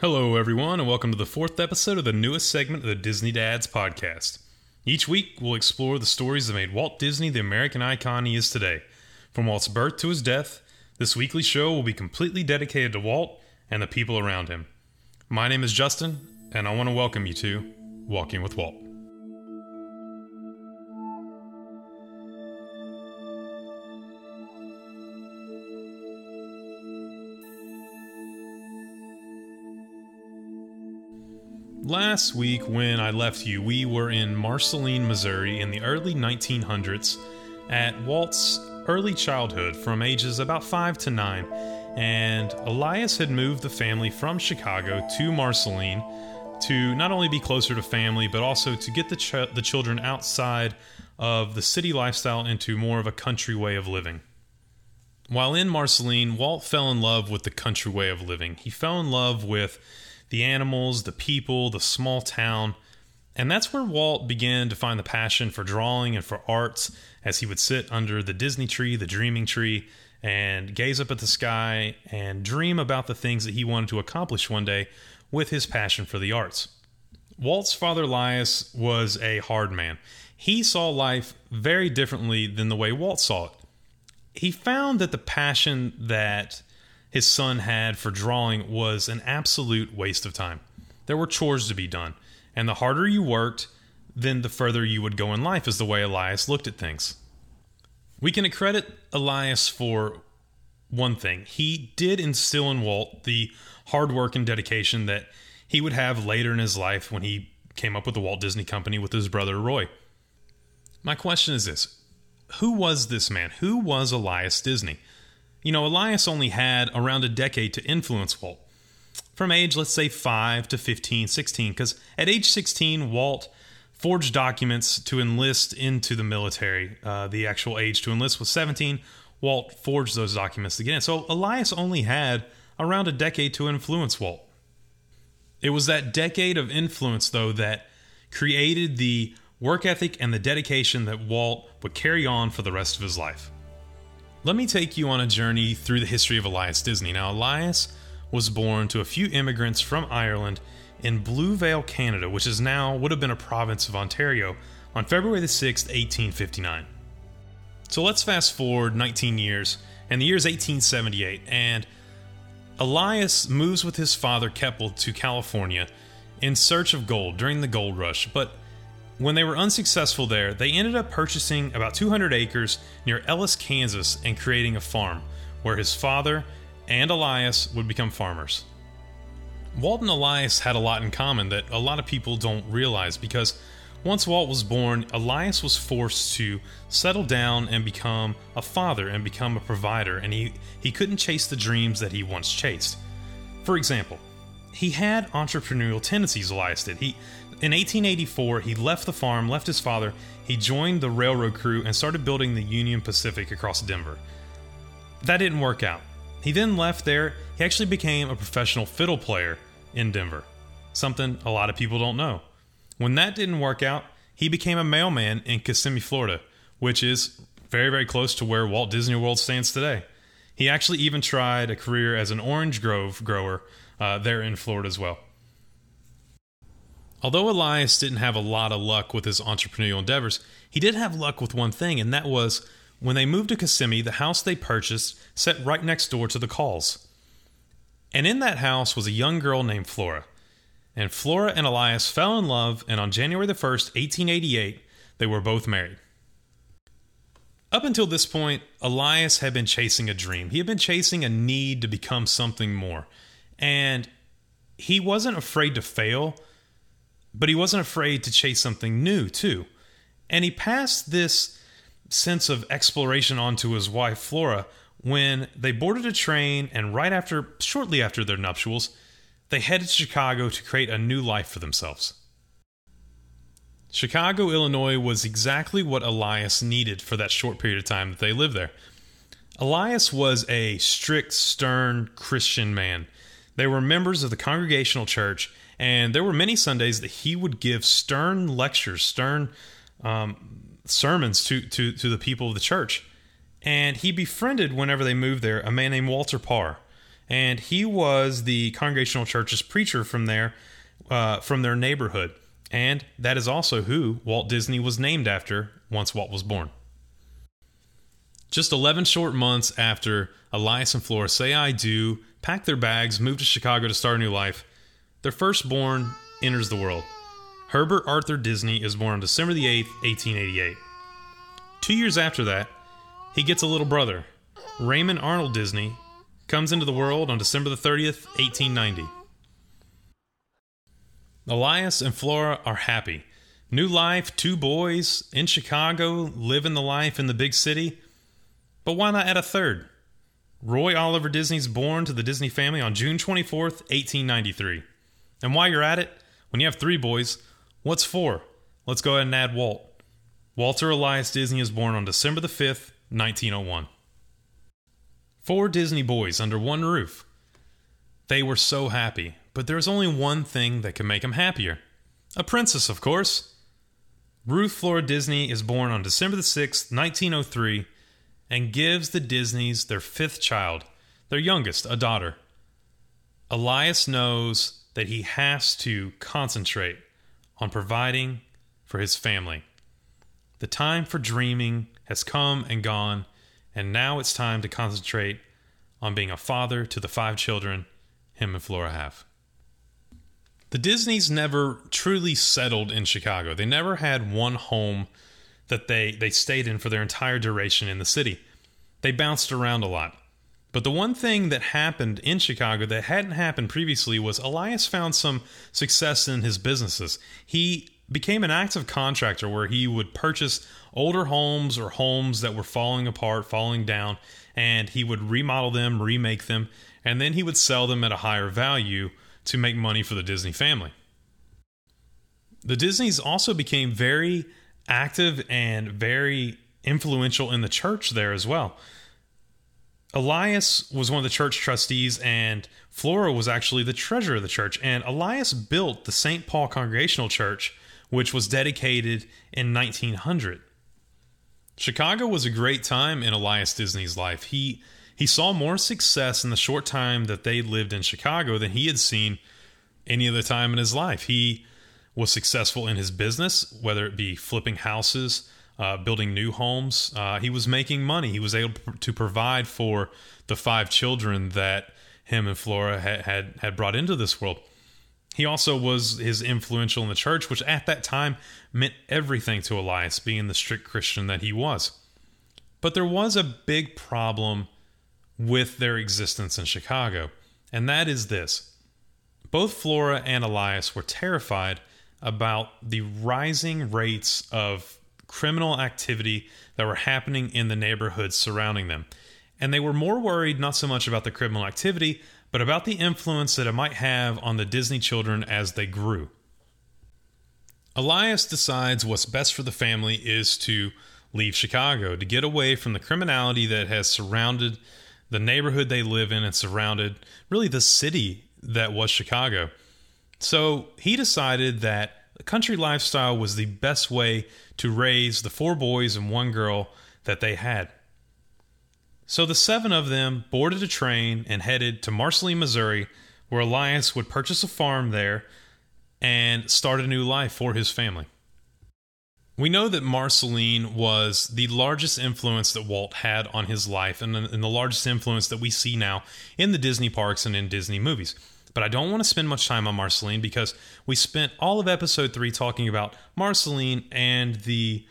Hello, everyone, and welcome to the fourth episode of the newest segment of the Disney Dads podcast. Each week, we'll explore the stories that made Walt Disney the American icon he is today. From Walt's birth to his death, this weekly show will be completely dedicated to Walt and the people around him. My name is Justin, and I want to welcome you to Walking with Walt. Last week, when I left you, we were in Marceline, Missouri in the early 1900s at Walt's early childhood from ages about 5 to 9. And Elias had moved the family from Chicago to Marceline to not only be closer to family, but also to get the, ch- the children outside of the city lifestyle into more of a country way of living. While in Marceline, Walt fell in love with the country way of living. He fell in love with the animals, the people, the small town. And that's where Walt began to find the passion for drawing and for arts as he would sit under the Disney tree, the dreaming tree, and gaze up at the sky and dream about the things that he wanted to accomplish one day with his passion for the arts. Walt's father, Lias, was a hard man. He saw life very differently than the way Walt saw it. He found that the passion that his son had for drawing was an absolute waste of time. There were chores to be done, and the harder you worked, then the further you would go in life, is the way Elias looked at things. We can credit Elias for one thing. He did instill in Walt the hard work and dedication that he would have later in his life when he came up with the Walt Disney Company with his brother Roy. My question is this Who was this man? Who was Elias Disney? You know, Elias only had around a decade to influence Walt. From age, let's say 5 to 15, 16, because at age 16, Walt forged documents to enlist into the military. Uh, the actual age to enlist was 17. Walt forged those documents to get in. So Elias only had around a decade to influence Walt. It was that decade of influence, though, that created the work ethic and the dedication that Walt would carry on for the rest of his life. Let me take you on a journey through the history of Elias Disney. Now, Elias was born to a few immigrants from Ireland in Bluevale, Canada, which is now would have been a province of Ontario, on February the 6th, 1859. So let's fast forward 19 years, and the year is 1878, and Elias moves with his father Kepple to California in search of gold during the gold rush, but when they were unsuccessful there, they ended up purchasing about 200 acres near Ellis, Kansas, and creating a farm where his father and Elias would become farmers. Walt and Elias had a lot in common that a lot of people don't realize because once Walt was born, Elias was forced to settle down and become a father and become a provider, and he, he couldn't chase the dreams that he once chased. For example, he had entrepreneurial tendencies, Elias did. He in 1884, he left the farm, left his father, he joined the railroad crew, and started building the Union Pacific across Denver. That didn't work out. He then left there. He actually became a professional fiddle player in Denver, something a lot of people don't know. When that didn't work out, he became a mailman in Kissimmee, Florida, which is very, very close to where Walt Disney World stands today. He actually even tried a career as an orange grove grower uh, there in Florida as well. Although Elias didn't have a lot of luck with his entrepreneurial endeavors, he did have luck with one thing, and that was when they moved to Kissimmee, the house they purchased sat right next door to the Calls. And in that house was a young girl named Flora. And Flora and Elias fell in love, and on January the 1st, 1888, they were both married. Up until this point, Elias had been chasing a dream. He had been chasing a need to become something more. And he wasn't afraid to fail but he wasn't afraid to chase something new, too. And he passed this sense of exploration on to his wife, Flora, when they boarded a train and right after, shortly after their nuptials, they headed to Chicago to create a new life for themselves. Chicago, Illinois was exactly what Elias needed for that short period of time that they lived there. Elias was a strict, stern Christian man. They were members of the Congregational Church and there were many Sundays that he would give stern lectures, stern um, sermons to, to, to the people of the church. And he befriended, whenever they moved there, a man named Walter Parr. and he was the Congregational Church's preacher from there, uh, from their neighborhood. And that is also who Walt Disney was named after once Walt was born. Just 11 short months after Elias and Flora say I do, pack their bags, move to Chicago to start a new life, their firstborn enters the world. Herbert Arthur Disney is born on December the 8th, 1888. Two years after that, he gets a little brother. Raymond Arnold Disney comes into the world on December the 30th, 1890. Elias and Flora are happy. New life, two boys in Chicago, living the life in the big city. But why not add a third? Roy Oliver Disney's born to the Disney family on June 24th, 1893. And while you're at it, when you have three boys, what's four? Let's go ahead and add Walt. Walter Elias Disney is born on December the 5th, 1901. Four Disney boys under one roof. They were so happy, but there's only one thing that can make them happier a princess, of course. Ruth Flora Disney is born on December the 6th, 1903, and gives the Disneys their fifth child, their youngest, a daughter. Elias knows that he has to concentrate on providing for his family. The time for dreaming has come and gone, and now it's time to concentrate on being a father to the five children him and Flora have. The Disneys never truly settled in Chicago. They never had one home that they, they stayed in for their entire duration in the city. They bounced around a lot. But the one thing that happened in Chicago that hadn't happened previously was Elias found some success in his businesses. He became an active contractor where he would purchase older homes or homes that were falling apart, falling down, and he would remodel them, remake them, and then he would sell them at a higher value to make money for the Disney family. The Disneys also became very active and very influential in the church there as well. Elias was one of the church trustees, and Flora was actually the treasurer of the church. And Elias built the St. Paul Congregational Church, which was dedicated in 1900. Chicago was a great time in Elias Disney's life. He he saw more success in the short time that they lived in Chicago than he had seen any other time in his life. He was successful in his business, whether it be flipping houses, uh, building new homes. Uh, he was making money. He was able to provide for the five children that him and Flora had, had, had brought into this world. He also was his influential in the church, which at that time meant everything to Elias, being the strict Christian that he was. But there was a big problem with their existence in Chicago, and that is this. Both Flora and Elias were terrified about the rising rates of criminal activity that were happening in the neighborhoods surrounding them. And they were more worried not so much about the criminal activity, but about the influence that it might have on the Disney children as they grew. Elias decides what's best for the family is to leave Chicago, to get away from the criminality that has surrounded the neighborhood they live in and surrounded really the city that was Chicago. So he decided that a country lifestyle was the best way to raise the four boys and one girl that they had. So the seven of them boarded a train and headed to Marceline, Missouri, where Elias would purchase a farm there and start a new life for his family. We know that Marceline was the largest influence that Walt had on his life and, and, the largest influence that we see now in the Disney parks and in Disney movies. But I don't want to spend much time on Marceline because we spent all of episode three talking about Marceline and the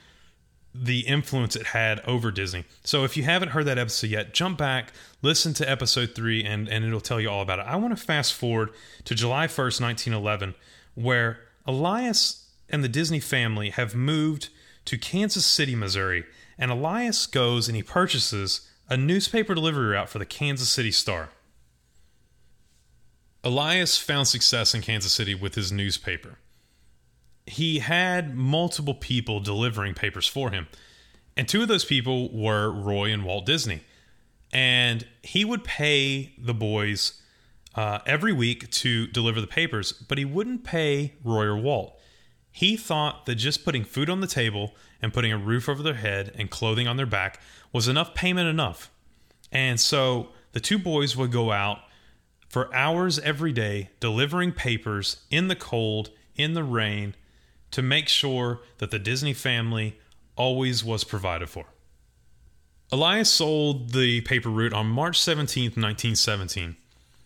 the influence it had over Disney. So if you haven't heard that episode yet, jump back, listen to episode three, and, and it'll tell you all about it. I want to fast forward to July 1st, 1911, where Elias and the Disney family have moved to Kansas City, Missouri, and Elias goes and he purchases a newspaper delivery route for the Kansas City Star. Elias found success in Kansas City with his newspaper. He had multiple people delivering papers for him, and two of those people were Roy and Walt Disney. And he would pay the boys uh, every week to deliver the papers, but he wouldn't pay Roy or Walt. He thought that just putting food on the table and putting a roof over their head and clothing on their back was enough payment enough. And so the two boys would go out for hours every day, delivering papers in the cold, in the rain, to make sure that the Disney family always was provided for. Elias sold the paper route on March 17, 1917.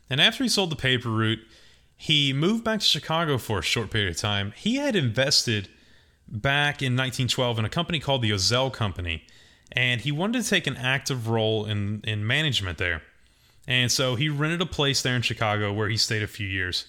And after he sold the paper route, he moved back to Chicago for a short period of time. He had invested back in 1912 in a company called the O-Zell Company, and he wanted to take an active role in, in management there. And so he rented a place there in Chicago where he stayed a few years.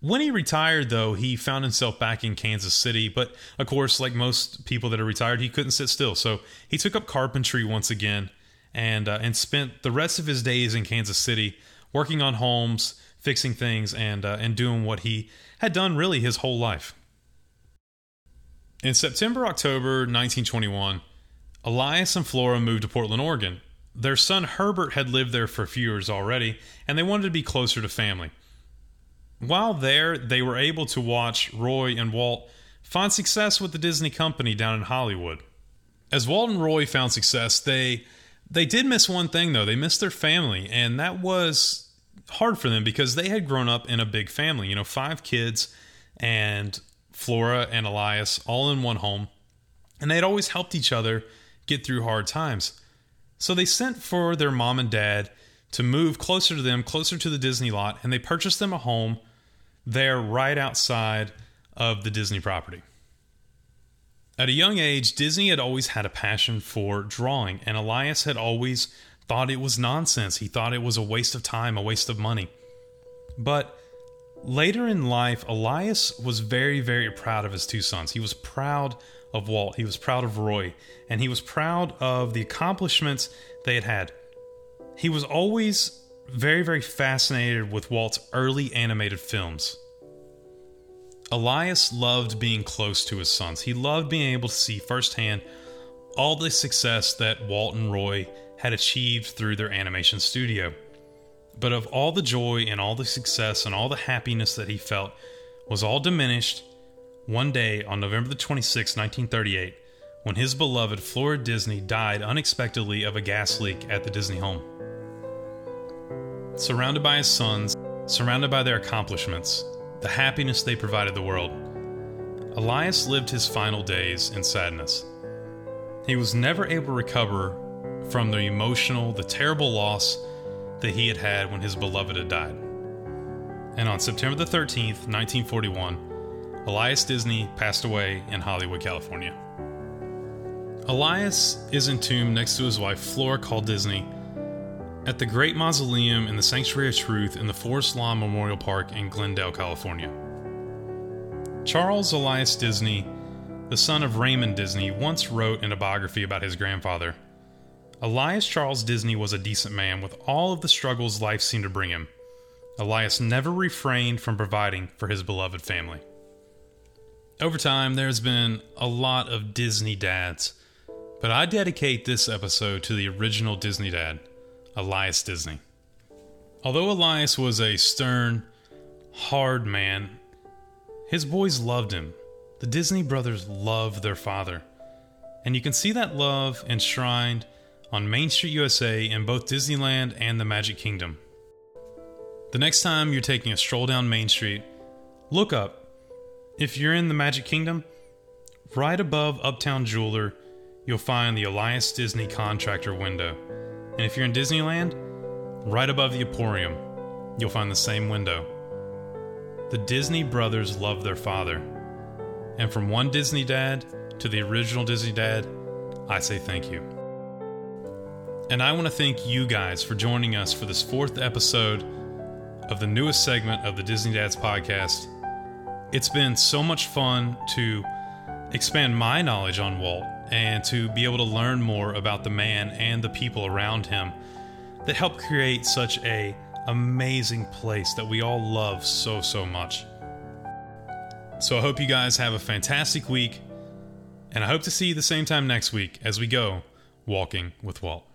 When he retired, though, he found himself back in Kansas City. But of course, like most people that are retired, he couldn't sit still. So he took up carpentry once again and, uh, and spent the rest of his days in Kansas City working on homes, fixing things, and, uh, and doing what he had done really his whole life. In September October 1921, Elias and Flora moved to Portland, Oregon. Their son Herbert had lived there for a few years already, and they wanted to be closer to family. While there, they were able to watch Roy and Walt find success with the Disney company down in Hollywood. As Walt and Roy found success, they they did miss one thing though. They missed their family, and that was hard for them because they had grown up in a big family, you know, five kids and Flora and Elias all in one home, and they had always helped each other get through hard times. So they sent for their mom and dad to move closer to them, closer to the Disney lot, and they purchased them a home there right outside of the Disney property. At a young age, Disney had always had a passion for drawing, and Elias had always thought it was nonsense. He thought it was a waste of time, a waste of money. But later in life, Elias was very, very proud of his two sons. He was proud of Walt, he was proud of Roy, and he was proud of the accomplishments they had had. He was always very, very fascinated with Walt's early animated films. Elias loved being close to his sons. He loved being able to see firsthand all the success that Walt and Roy had achieved through their animation studio. But of all the joy and all the success and all the happiness that he felt was all diminished one day on November the 26th, 1938, when his beloved Flora Disney died unexpectedly of a gas leak at the Disney home surrounded by his sons, surrounded by their accomplishments, the happiness they provided the world. Elias lived his final days in sadness. He was never able to recover from the emotional, the terrible loss that he had had when his beloved had died. And on September the 13th, 1941, Elias Disney passed away in Hollywood, California. Elias is entombed next to his wife, Flora Call Disney, at the Great Mausoleum in the Sanctuary of Truth in the Forest Lawn Memorial Park in Glendale, California. Charles Elias Disney, the son of Raymond Disney, once wrote in a biography about his grandfather Elias Charles Disney was a decent man with all of the struggles life seemed to bring him. Elias never refrained from providing for his beloved family. Over time, there's been a lot of Disney dads, but I dedicate this episode to the original Disney dad. Elias Disney. Although Elias was a stern, hard man, his boys loved him. The Disney brothers loved their father. And you can see that love enshrined on Main Street USA in both Disneyland and the Magic Kingdom. The next time you're taking a stroll down Main Street, look up. If you're in the Magic Kingdom, right above Uptown Jeweler, you'll find the Elias Disney contractor window. And if you're in Disneyland, right above the Emporium, you'll find the same window. The Disney brothers love their father. And from one Disney dad to the original Disney dad, I say thank you. And I want to thank you guys for joining us for this fourth episode of the newest segment of the Disney Dads podcast. It's been so much fun to expand my knowledge on Walt and to be able to learn more about the man and the people around him that helped create such a amazing place that we all love so so much. So I hope you guys have a fantastic week and I hope to see you the same time next week as we go walking with Walt.